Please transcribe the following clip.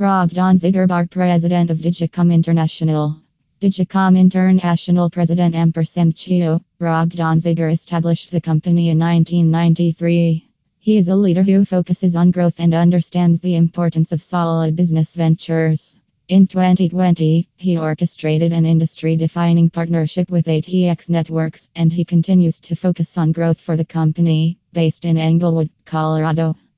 Rob Donziger, President of Digicomm International. Digicomm International President Ampersand Chio, Rob Donziger established the company in 1993. He is a leader who focuses on growth and understands the importance of solid business ventures. In 2020, he orchestrated an industry defining partnership with ATX Networks, and he continues to focus on growth for the company, based in Englewood, Colorado.